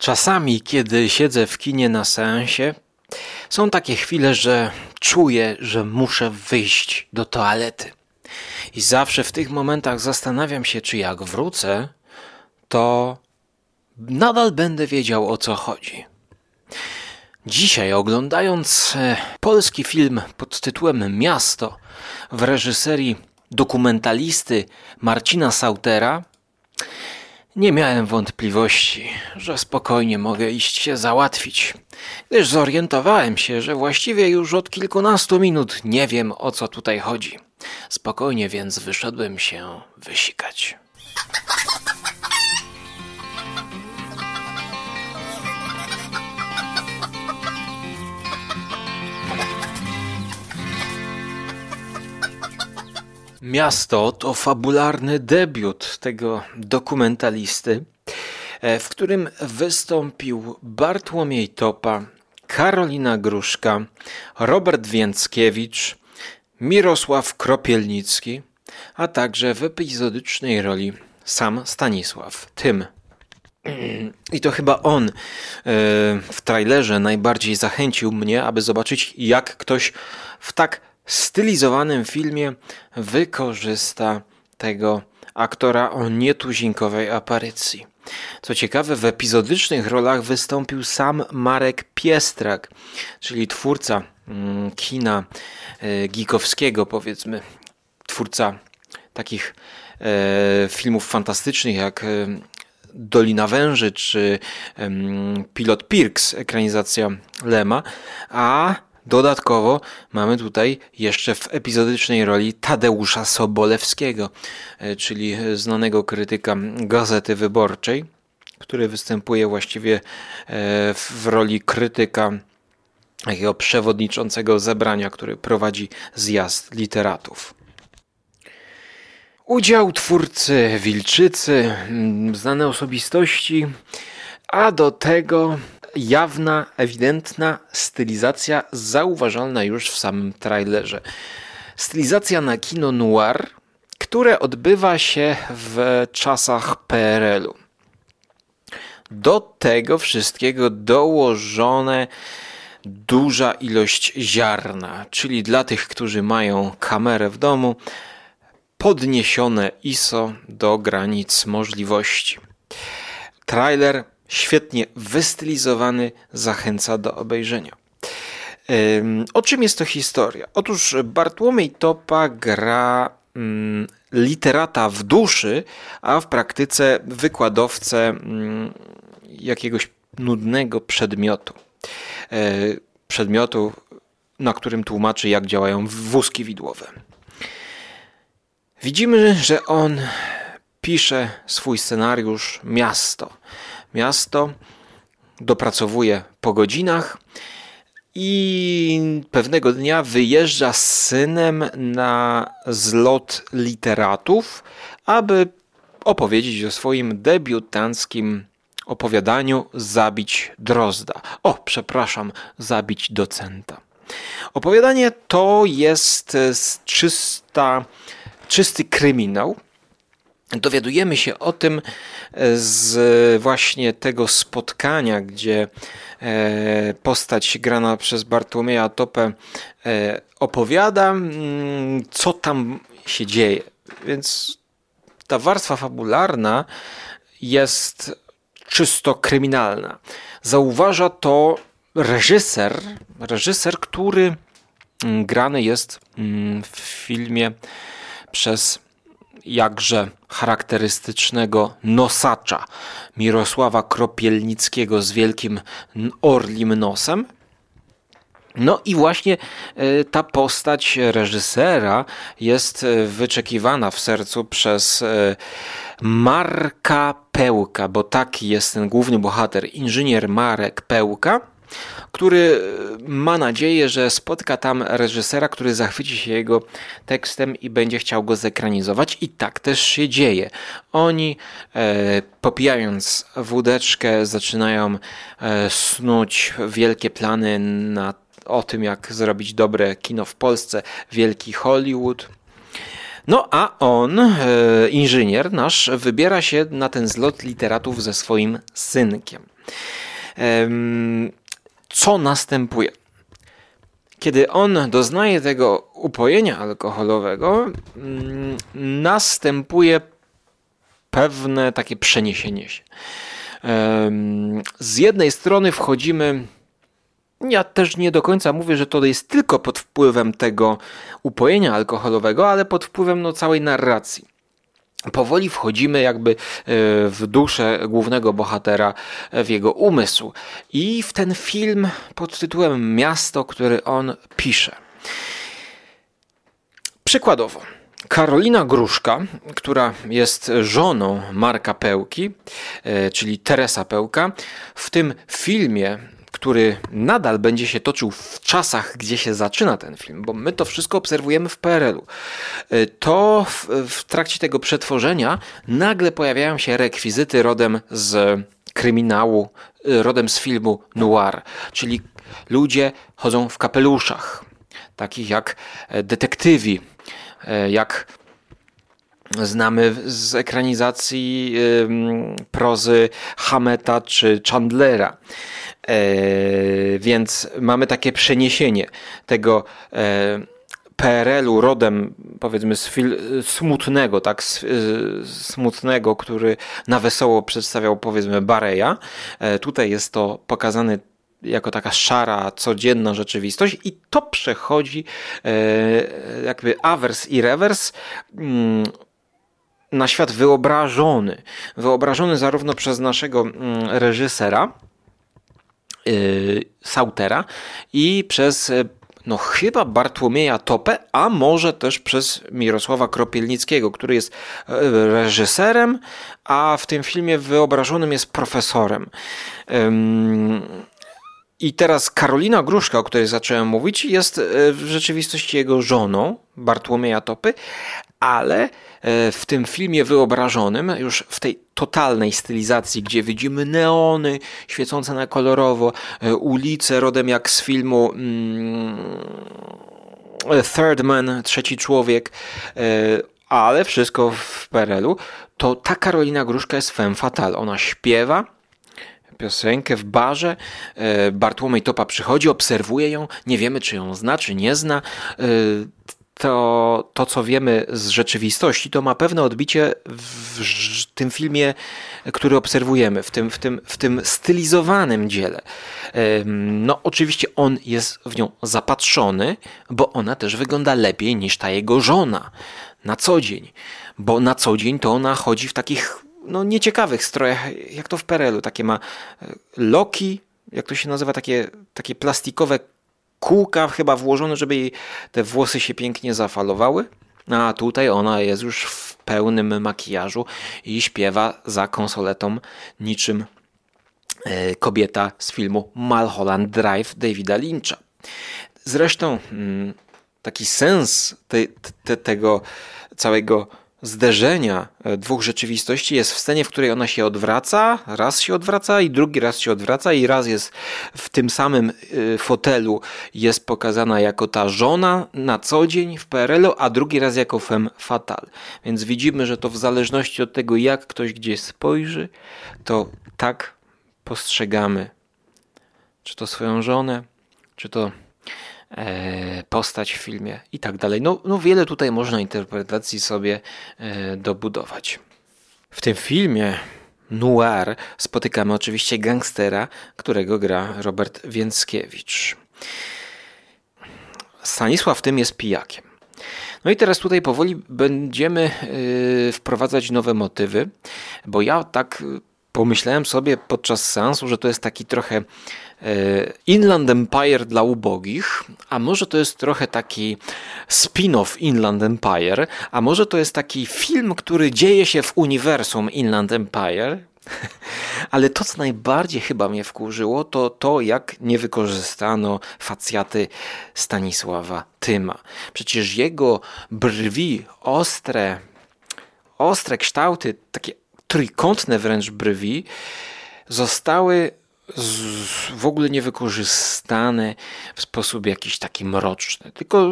Czasami, kiedy siedzę w kinie na seansie, są takie chwile, że czuję, że muszę wyjść do toalety. I zawsze w tych momentach zastanawiam się, czy jak wrócę, to nadal będę wiedział o co chodzi. Dzisiaj, oglądając e, polski film pod tytułem Miasto w reżyserii dokumentalisty Marcina Sautera, nie miałem wątpliwości, że spokojnie mogę iść się załatwić, gdyż zorientowałem się, że właściwie już od kilkunastu minut nie wiem o co tutaj chodzi. Spokojnie więc wyszedłem się wysikać. Miasto to fabularny debiut tego dokumentalisty, e, w którym wystąpił Bartłomiej Topa, Karolina Gruszka, Robert Więckiewicz, Mirosław Kropielnicki, a także w epizodycznej roli sam Stanisław Tym. I to chyba on e, w trailerze najbardziej zachęcił mnie, aby zobaczyć, jak ktoś w tak stylizowanym filmie wykorzysta tego aktora o nietuzinkowej aparycji. Co ciekawe, w epizodycznych rolach wystąpił sam Marek Piestrak, czyli twórca mm, kina e, gikowskiego, powiedzmy, twórca takich e, filmów fantastycznych jak e, Dolina Węży czy Pilot Pirks, ekranizacja Lema, a Dodatkowo mamy tutaj jeszcze w epizodycznej roli Tadeusza Sobolewskiego, e, czyli znanego krytyka Gazety Wyborczej, który występuje właściwie e, w roli krytyka takiego przewodniczącego zebrania, który prowadzi zjazd literatów. Udział twórcy Wilczycy, znane osobistości, a do tego jawna, ewidentna stylizacja zauważalna już w samym trailerze. Stylizacja na kino noir, które odbywa się w czasach PRL-u. Do tego wszystkiego dołożone duża ilość ziarna, czyli dla tych, którzy mają kamerę w domu, podniesione ISO do granic możliwości. Trailer świetnie wystylizowany, zachęca do obejrzenia. O czym jest to historia? Otóż Bartłomiej Topa gra mm, literata w duszy, a w praktyce wykładowcę mm, jakiegoś nudnego przedmiotu. E, przedmiotu, na którym tłumaczy, jak działają wózki widłowe. Widzimy, że on pisze swój scenariusz Miasto miasto, dopracowuje po godzinach i pewnego dnia wyjeżdża z synem na zlot literatów, aby opowiedzieć o swoim debiutanckim opowiadaniu Zabić Drozda. O, przepraszam, Zabić Docenta. Opowiadanie to jest czysta, czysty kryminał, dowiadujemy się o tym e, z właśnie tego spotkania, gdzie e, postać grana przez Bartłomieja Topę e, opowiada, mm, co tam się dzieje. Więc ta warstwa fabularna jest czysto kryminalna. Zauważa to reżyser, reżyser, który mm, grany jest mm, w filmie przez jakże charakterystycznego nosacza Mirosława Kropielnickiego z wielkim orlim nosem. No i właśnie e, ta postać reżysera jest e, wyczekiwana w sercu przez e, Marka Pełka, bo taki jest ten główny bohater, inżynier Marek Pełka który ma nadzieję, że spotka tam reżysera, który zachwyci się jego tekstem i będzie chciał go zekranizować. I tak też się dzieje. Oni e, popijając wódeczkę zaczynają e, snuć wielkie plany na, o tym, jak zrobić dobre kino w Polsce, wielki Hollywood. No a on, e, inżynier nasz, wybiera się na ten zlot literatów ze swoim synkiem. Co następuje? Kiedy on doznaje tego upojenia alkoholowego, mm, następuje pewne takie przeniesienie się. Z jednej strony wchodzimy ja też nie do końca mówię, że to jest tylko pod wpływem tego upojenia alkoholowego, ale pod wpływem no, całej narracji. Powoli wchodzimy jakby e, w duszę głównego bohatera, w jego umysł i w ten film pod tytułem Miasto, który on pisze. Przykładowo, Karolina Gruszka, która jest żoną Marka Pełki, e, czyli Teresa Pełka, w tym filmie który nadal będzie się toczył w czasach, gdzie się zaczyna ten film, bo my to wszystko obserwujemy w PRL-u, e, to w, w trakcie tego przetworzenia nagle pojawiają się rekwizyty rodem z kryminału, e, rodem z filmu noir, czyli ludzie chodzą w kapeluszach, takich jak e, detektywi, jak znamy z ekranizacji prozy Hameta czy Chandlera. E, więc mamy takie przeniesienie tego e, PRL-u rodem powiedzmy z fil- smutnego, tak, smutnego, który na wesoło przedstawiał powiedzmy Bareja. E, tutaj jest to pokazane jako taka szara, codzienna rzeczywistość i to przechodzi jakby awers i rewers mm, na świat wyobrażony. Wyobrażony zarówno przez naszego mm, reżysera, Sautera i przez y, no chyba Bartłomieja Topę, a może też przez Mirosława Kropielnickiego, który jest y, reżyserem, a w tym filmie wyobrażonym jest profesorem. I teraz Karolina Gruszka, o której zacząłem mówić, jest w rzeczywistości jego żoną, Bartłomieja Topy, ale e, w tym filmie wyobrażonym, już w tej totalnej stylizacji, gdzie widzimy neony świecące na kolorowo, e, ulice rodem jak z filmu mm, Third Man, Trzeci Człowiek, e, ale wszystko w PRL-u, to ta Karolina Gruszka jest femme fatale. Ona śpiewa, piosenkę w barze. Bartłomiej Topa przychodzi, obserwuje ją, nie wiemy czy ją zna, czy nie zna to, to, co wiemy z rzeczywistości, to ma pewne odbicie w tym filmie, który obserwujemy, w tym, w tym, w tym stylizowanym dziele. No, oczywiście on jest w nią zapatrzony, bo ona też wygląda lepiej niż ta jego żona na co dzień, bo na co dzień to ona chodzi w takich no, nieciekawych strojach, jak to w Perelu. Takie ma e, loki, jak to się nazywa, takie, takie plastikowe kółka chyba włożone, żeby jej te włosy się pięknie zafalowały. A tutaj ona jest już w pełnym makijażu i śpiewa za konsoletą niczym e, kobieta z filmu Malholland Drive Davida Lyncha. Zresztą mm, taki sens te, te, tego całego zderzenia e, dwóch rzeczywistości jest w scenie, w której ona się odwraca, raz się odwraca i drugi raz się odwraca i raz jest w tym samym e, fotelu jest pokazana jako ta żona na co dzień w PRL-u, a drugi raz jako femme fatale. Więc widzimy, że to w zależności od tego jak ktoś gdzieś spojrzy, to tak postrzegamy czy to swoją żonę, czy to postać w filmie i tak dalej. No, no wiele tutaj można interpretacji sobie e, dobudować. W tym filmie noir spotykamy oczywiście gangstera, którego gra Robert Więckiewicz. Stanisław w tym jest pijakiem. No i teraz tutaj powoli będziemy e, wprowadzać nowe motywy, bo ja tak pomyślałem sobie podczas seansu, że to jest taki trochę E, Inland Empire dla ubogich, a może to jest trochę taki spin-off Inland Empire, a może to jest taki film, który dzieje się w uniwersum Inland Empire. Ale to, co najbardziej chyba mnie wkurzyło, to to, jak nie wykorzystano facjaty Stanisława Tyma. Przecież jego brwi, ostre, ostre kształty, takie trójkątne wręcz brwi, zostały w ogóle niewykorzystane w sposób jakiś taki mroczny, tylko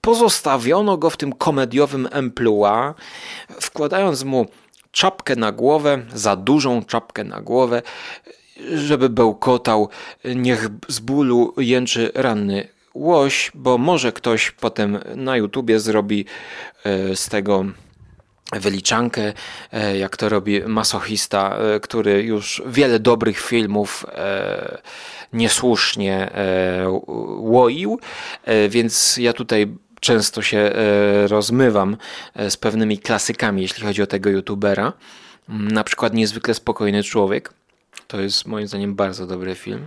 pozostawiono go w tym komediowym emploi, wkładając mu czapkę na głowę, za dużą czapkę na głowę żeby bełkotał, niech z bólu jęczy ranny łoś, bo może ktoś potem na YouTubie zrobi e, z tego wyliczankę, e, jak to robi masochista, e, który już wiele dobrych filmów niesłusznie łoił, więc ja tutaj często się rozmywam z pewnymi klasykami, jeśli chodzi o tego youtubera. Na przykład niezwykle spokojny człowiek. To jest moim zdaniem bardzo dobry film.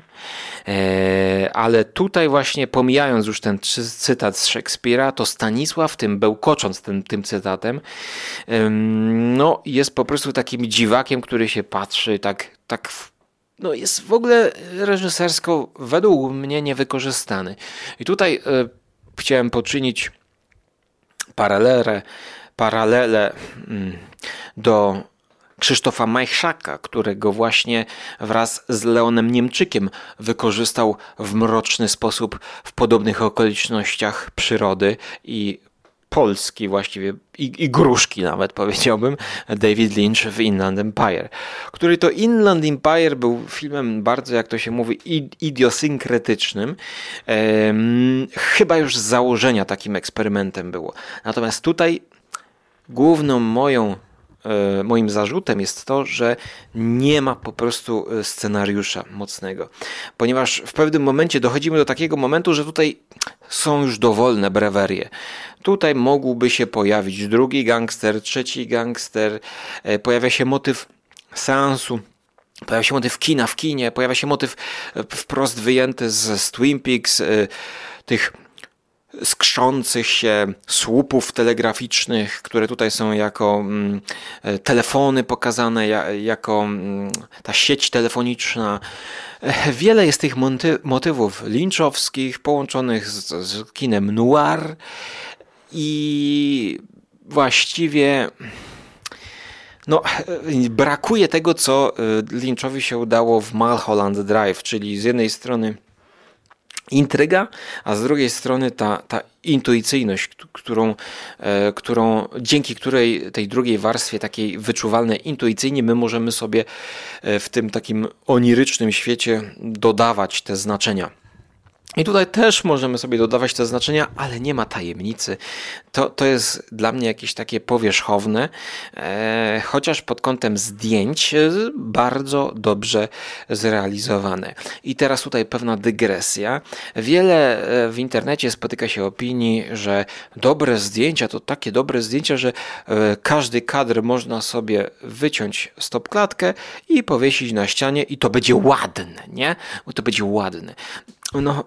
E, ale tutaj właśnie pomijając już ten cytat z Szekspira, to Stanisław, tym bełkocząc tym, tym cytatem, no jest po prostu takim dziwakiem, który się patrzy tak, tak no jest w ogóle reżysersko według mnie niewykorzystany. I tutaj e, chciałem poczynić paralelę, paralelę mm, do Krzysztofa Majchrzaka, którego właśnie wraz z Leonem Niemczykiem wykorzystał w mroczny sposób w podobnych okolicznościach przyrody i Polski właściwie i, i, gruszki nawet powiedziałbym David Lynch w Inland Empire, który to Inland Empire był filmem bardzo jak to się mówi idiosynkretycznym. Ehm, chyba już z założenia takim eksperymentem było. Natomiast tutaj główną moją moim zarzutem jest to, że nie ma po prostu e, scenariusza mocnego. Ponieważ w pewnym momencie dochodzimy do takiego momentu, że tutaj są już dowolne brewerie. Tutaj mógłby się pojawić drugi gangster, trzeci gangster, e, pojawia się motyw seansu. Pojawia się motyw kina w kinie, pojawia się motyw wprost wyjęty z, z Twin Peaks, tych skrzących się słupów telegraficznych, które tutaj są jako mm, e, telefony pokazane, jako mm, ta sieć telefoniczna. E, wiele jest tych motywów lynchowskich połączonych z, z kinem noir i właściwie no, e, brakuje tego, co Lynchowi się udało w Mulholland Drive, czyli z jednej strony intryga, a z drugiej strony ta, ta intuicyjność, którą, e, którą, dzięki której tej drugiej warstwie, takiej wyczuwalnej intuicyjnie, my możemy sobie e, w tym takim onirycznym świecie dodawać te znaczenia. I tutaj też możemy sobie dodawać te znaczenia, ale nie ma tajemnicy. To, to jest dla mnie jakieś takie powierzchowne, e, chociaż pod kątem zdjęć bardzo dobrze zrealizowane. I teraz tutaj pewna dygresja. Wiele e, w internecie spotyka się opinii, że dobre zdjęcia to takie dobre zdjęcia, że e, każdy kadr można sobie wyciąć stopklatkę i powiesić na ścianie i to będzie ładne, nie? To będzie ładne. No,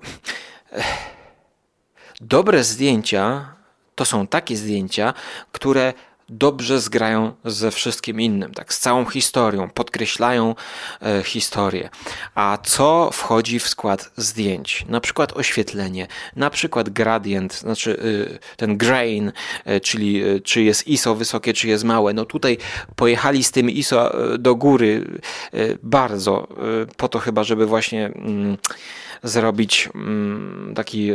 dobre zdjęcia to są takie zdjęcia, które dobrze zgrają ze wszystkim innym, tak, z całą historią, podkreślają e, historię. A co wchodzi w skład zdjęć? Na przykład oświetlenie, na przykład gradient, znaczy y, ten grain, y, czyli y, czy jest ISO wysokie, czy jest małe. No tutaj pojechali z tym ISO e, do góry bardzo, po to chyba, żeby właśnie mm, zrobić mm, taki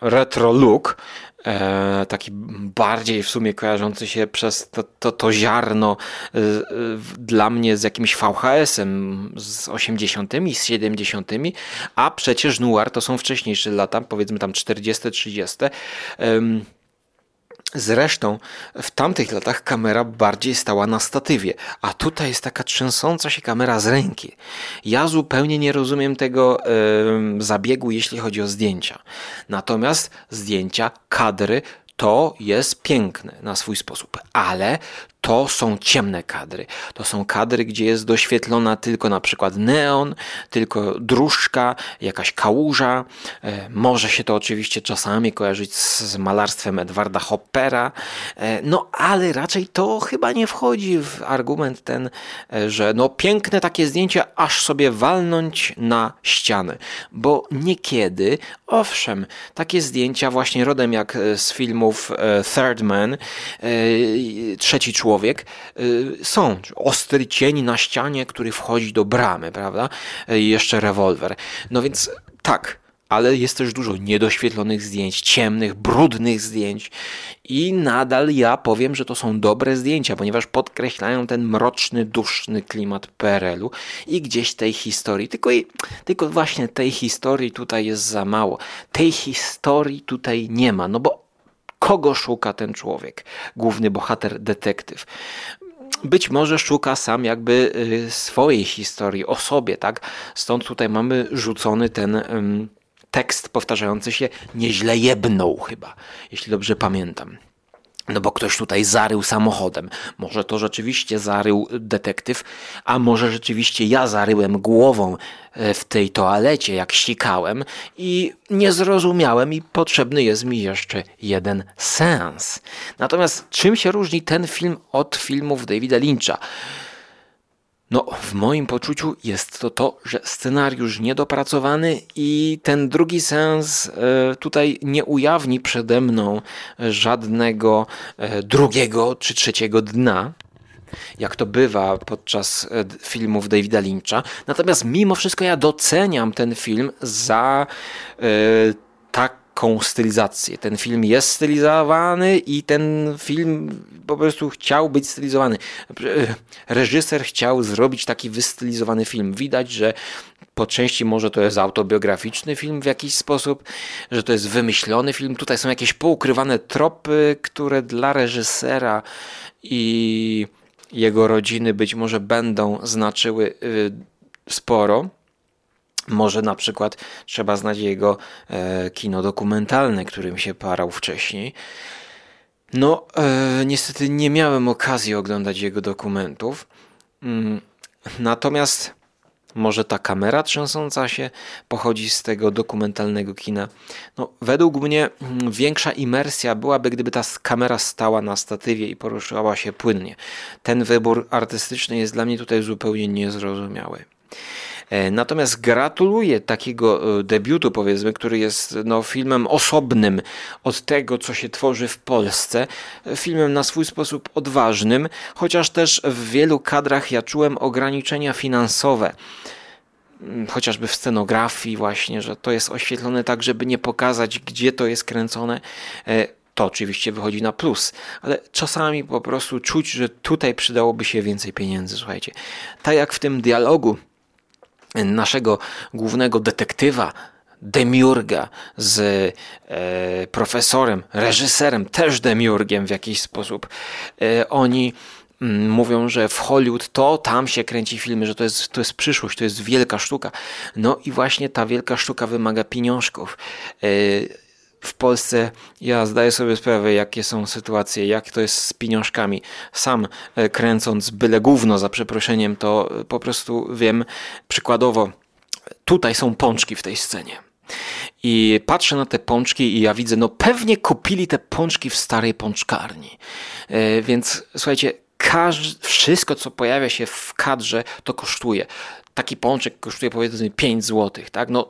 retro look, e, taki bardziej w sumie kojarzący się przez to, to, to ziarno e, dla mnie z jakimś VHS-em z 80., z 70., a przecież noir to są wcześniejsze lata, powiedzmy tam 40., 30. Zresztą w tamtych latach kamera bardziej stała na statywie, a tutaj jest taka trzęsąca się kamera z ręki. Ja zupełnie nie rozumiem tego yy, zabiegu, jeśli chodzi o zdjęcia. Natomiast zdjęcia, kadry to jest piękne na swój sposób, ale to są ciemne kadry. To są kadry, gdzie jest doświetlona tylko na przykład neon, tylko dróżka, jakaś kałuża. E, może się to oczywiście czasami kojarzyć z malarstwem Edwarda Hoppera, e, no ale raczej to chyba nie wchodzi w argument ten, e, że no piękne takie zdjęcie, aż sobie walnąć na ściany. Bo niekiedy, owszem, takie zdjęcia właśnie rodem jak z filmów Third Man, Trzeci Człowiek, człowiek, y, są. Ostry cień na ścianie, który wchodzi do bramy, prawda? I jeszcze rewolwer. No więc tak, ale jest też dużo niedoświetlonych zdjęć, ciemnych, brudnych zdjęć i nadal ja powiem, że to są dobre zdjęcia, ponieważ podkreślają ten mroczny, duszny klimat PRL-u i gdzieś tej historii, tylko, tylko właśnie tej historii tutaj jest za mało. Tej historii tutaj nie ma, no bo kogo szuka ten człowiek, główny bohater, detektyw? być może szuka sam jakby y, swojej historii o sobie, tak? Stąd tutaj mamy rzucony ten tekst powtarzający się nieźle jebnął chyba, jeśli dobrze pamiętam. No bo ktoś tutaj zarył samochodem. Może to rzeczywiście zarył detektyw, a może rzeczywiście ja zaryłem głową e, w tej toalecie, jak sikałem i nie zrozumiałem i potrzebny jest mi jeszcze jeden sens. Natomiast czym się różni ten film od filmów Davida Lyncha? No, w moim poczuciu jest to to, że scenariusz niedopracowany i ten drugi sens e, tutaj nie ujawni przede mną żadnego e, drugiego czy trzeciego dna jak to bywa podczas e, filmów Davida Lyncha. Natomiast mimo wszystko ja doceniam ten film za taką stylizację. Ten film jest stylizowany i ten film po prostu chciał być stylizowany. Reżyser chciał zrobić taki wystylizowany film. Widać, że po części może to jest autobiograficzny film w jakiś sposób, że to jest wymyślony film. Tutaj są jakieś poukrywane tropy, które dla reżysera i jego rodziny być może będą znaczyły y, sporo. Może na przykład trzeba znać jego e, kino dokumentalne, którym się parał wcześniej. No, e, niestety nie miałem okazji oglądać jego dokumentów. Mm, natomiast może ta kamera trzęsąca się pochodzi z tego dokumentalnego kina. No, według mnie mm, większa imersja byłaby, gdyby ta kamera stała na statywie i poruszała się płynnie. Ten wybór artystyczny jest dla mnie tutaj zupełnie niezrozumiały. E, natomiast gratuluję takiego e, debiutu, powiedzmy, który jest no, filmem osobnym od tego, co się tworzy w Polsce. Filmem na swój sposób odważnym, chociaż też w wielu kadrach ja czułem ograniczenia finansowe mm, chociażby w scenografii właśnie, że to jest oświetlone tak, żeby nie pokazać, gdzie to jest kręcone. E, to oczywiście wychodzi na plus, ale czasami po prostu czuć, że tutaj przydałoby się więcej pieniędzy, słuchajcie. Tak jak w tym dialogu naszego głównego detektywa, demiurga z e, profesorem, reżyserem, też demiurgiem w jakiś sposób. E, oni mm, mówią, że w Hollywood to tam się kręci filmy, że to jest, to jest przyszłość, to jest wielka sztuka. No i właśnie ta wielka sztuka wymaga pieniążków. E, w Polsce ja zdaję sobie sprawę, jakie są sytuacje, jak to jest z pieniążkami. Sam e, kręcąc byle gówno za przeproszeniem, to e, po prostu wiem przykładowo, tutaj są pączki w tej scenie. I patrzę na te pączki i ja widzę, no pewnie kupili te pączki w starej pączkarni. E, więc słuchajcie, wszystko co pojawia się w kadrze to kosztuje. Taki pączek kosztuje powiedzmy 5 zł, tak? No,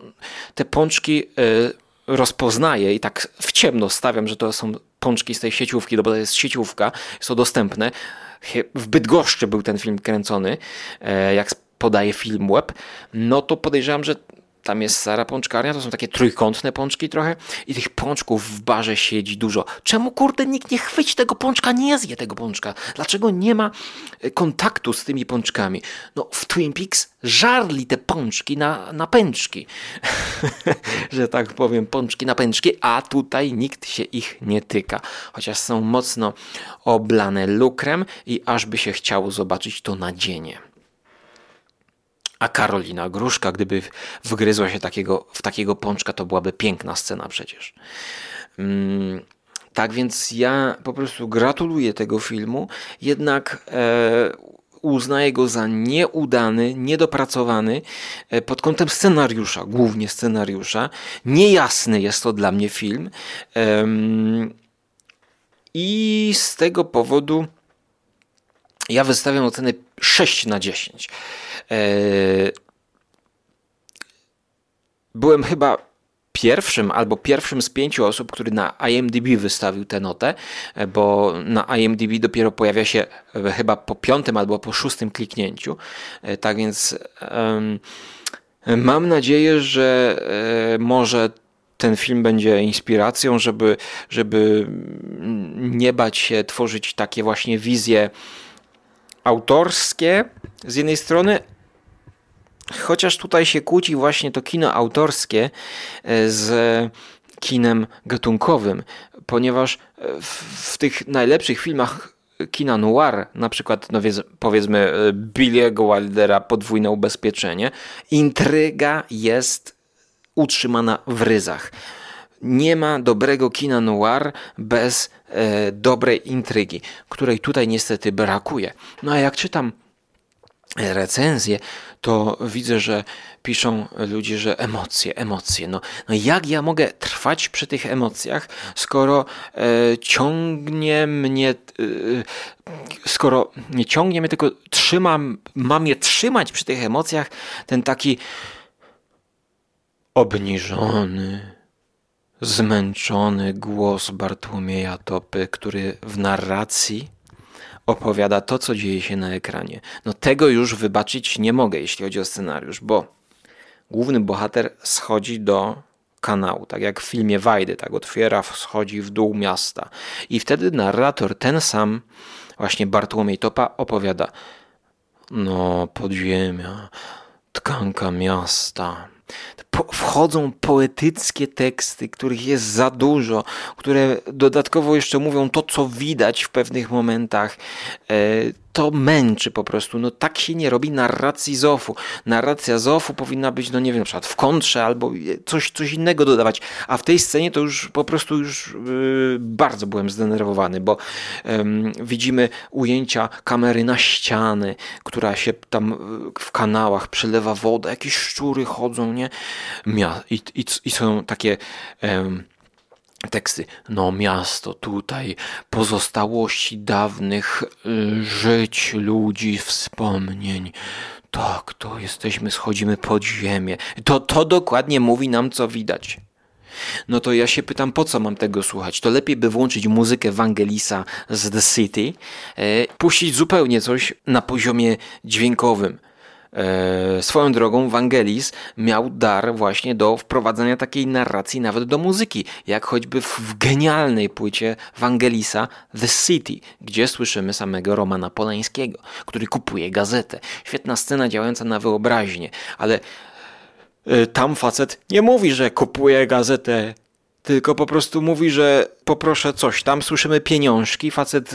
te pączki rozpoznaję i tak w ciemno stawiam, że to są pączki z tej sieciówki, no bo to jest sieciówka, jest to dostępne. W Bydgoszczy był ten film kręcony, e, jak podaje film web, no to podejrzewam, że tam jest Sara Pączkarnia, to są takie trójkątne pączki trochę i tych pączków w barze siedzi dużo. Czemu kurde nikt nie chwyci tego pączka, nie zje tego pączka? Dlaczego nie ma e, kontaktu z tymi pączkami? No w Twin Peaks żarli te pączki na, na pęczki. Że tak powiem, pączki na pęczki, a tutaj nikt się ich nie tyka. Chociaż są mocno oblane lukrem i aż by się chciało zobaczyć to nadzienie. A Karolina Gruszka, gdyby wgryzła się takiego, w takiego pączka, to byłaby piękna scena przecież. Mm, tak więc ja po prostu gratuluję tego filmu, jednak e, uznaję go za nieudany, niedopracowany e, pod kątem scenariusza, głównie scenariusza. Niejasny jest to dla mnie film. E, I z tego powodu ja wystawiam ocenę 6 na 10. E, byłem chyba pierwszym albo pierwszym z pięciu osób, który na IMDb wystawił tę notę, e, bo na IMDb dopiero pojawia się e, chyba po piątym albo po szóstym kliknięciu. Tak więc Mam nadzieję, że może ten film będzie inspiracją, żeby, żeby nie bać się tworzyć takie właśnie wizje autorskie z jednej strony, chociaż tutaj się kłóci właśnie to kino autorskie e, z kinem gatunkowym, ponieważ w, w tych najlepszych filmach kina noir, na przykład no powiedzmy e, Billy'ego Wildera Podwójne Ubezpieczenie, intryga jest utrzymana w ryzach. Nie ma dobrego kina noir bez e, dobrej intrygi, której tutaj niestety brakuje. No a jak czytam recenzje, to widzę, że piszą ludzie, że emocje, emocje. No, no jak ja mogę trwać przy tych emocjach, skoro e, ciągnie mnie, e, skoro nie ciągnie mnie, tylko trzymam, mam je trzymać przy tych emocjach, ten taki obniżony, zmęczony głos Bartłomieja Topy, który w narracji opowiada to, co dzieje się na ekranie. No tego już wybaczyć nie mogę, jeśli chodzi o scenariusz, bo główny bohater schodzi do kanału, tak jak w filmie Wajdy, tak otwiera, schodzi w dół miasta. I wtedy narrator, ten sam, właśnie Bartłomiej Topa, opowiada no, podziemia, tkanka miasta, wchodzą poetyckie teksty, których jest za dużo, które dodatkowo jeszcze mówią to, co widać w pewnych momentach. E, to męczy po prostu. No tak się nie robi narracji Zofu. Narracja Zofu powinna być, no nie wiem, na przykład w kontrze albo coś, coś innego dodawać. A w tej scenie to już po prostu już yy, bardzo byłem zdenerwowany, bo widzimy ujęcia kamery na ściany, która się tam w kanałach przelewa woda, jakieś szczury chodzą, nie? I, i, i są takie... Yy, teksty. No, miasto tutaj, pozostałości dawnych y, żyć ludzi, wspomnień. Tak, to jesteśmy, schodzimy pod ziemię. To, to dokładnie mówi nam, co widać. No to ja się pytam, po co mam tego słuchać? To lepiej by włączyć muzykę Wangelisa z The City, e, puścić zupełnie coś na poziomie dźwiękowym. E, swoją drogą Wangelis miał dar właśnie do wprowadzania takiej narracji nawet do muzyki, jak choćby w genialnej płycie Wangelisa The City, gdzie słyszymy samego Romana Polańskiego, który kupuje gazetę. Świetna scena działająca na wyobraźnię, ale e, tam facet nie mówi, że kupuje gazetę tylko po prostu mówi, że poproszę coś. Tam słyszymy pieniążki, facet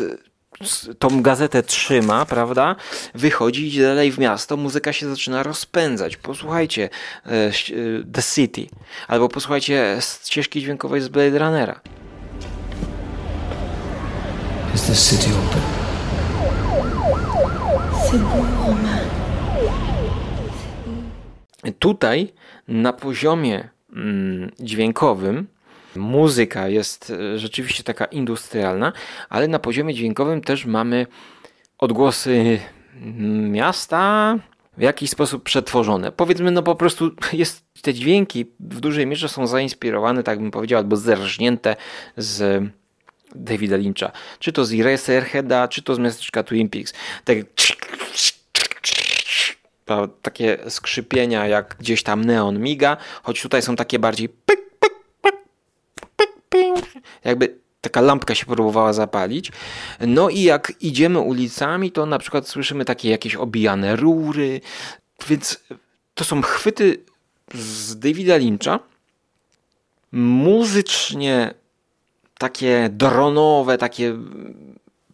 tą gazetę trzyma, prawda? Wychodzi, idzie dalej w miasto, muzyka się zaczyna rozpędzać. Posłuchajcie e, e, The City, albo posłuchajcie ścieżki dźwiękowej z Blade Runnera. Is city open? Tutaj na poziomie mm, dźwiękowym muzyka jest e, rzeczywiście taka industrialna, ale na poziomie dźwiękowym też mamy odgłosy miasta w jakiś sposób przetworzone. Powiedzmy, no po prostu jest te dźwięki w dużej mierze są zainspirowane, tak bym powiedział, albo zerżnięte z Davida Lyncha. Czy to z Eraserheada, czy to z miasteczka Twin Peaks. Tak takie skrzypienia, jak gdzieś tam neon miga, choć tutaj są takie bardziej pyk, jakby taka lampka się próbowała zapalić. No i jak idziemy ulicami, to na przykład słyszymy takie jakieś obijane rury, więc to są chwyty z Davida Lyncha. Muzycznie takie dronowe, takie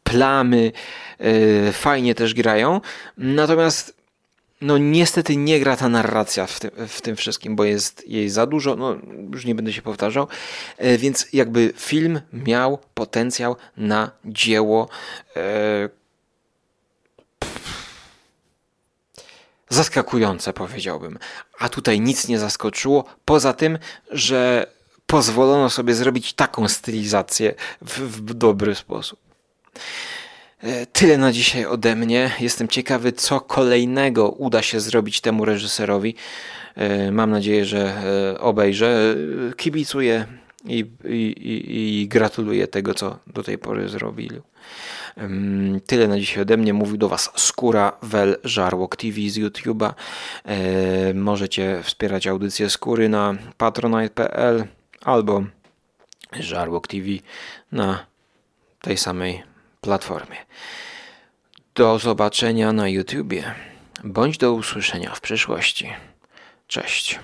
plamy yy, fajnie też grają. Natomiast no niestety nie gra ta narracja w tym, w tym wszystkim, bo jest jej za dużo, no już nie będę się powtarzał, e, więc jakby film miał potencjał na dzieło e, zaskakujące powiedziałbym, a tutaj nic nie zaskoczyło, poza tym, że pozwolono sobie zrobić taką stylizację w, w dobry sposób. E, tyle na dzisiaj ode mnie. Jestem ciekawy, co kolejnego uda się zrobić temu reżyserowi. E, mam nadzieję, że e, obejrzę. Kibicuję i, i, i gratuluję tego, co do tej pory zrobili. Tyle na dzisiaj ode mnie. Mówił do Was Skóra Wel Żarłok TV z YouTube'a. Możecie wspierać audycję Skóry na patronite.pl albo Żarłok TV na tej samej platformie. Do zobaczenia na YouTubie, bądź do usłyszenia w przyszłości. Cześć.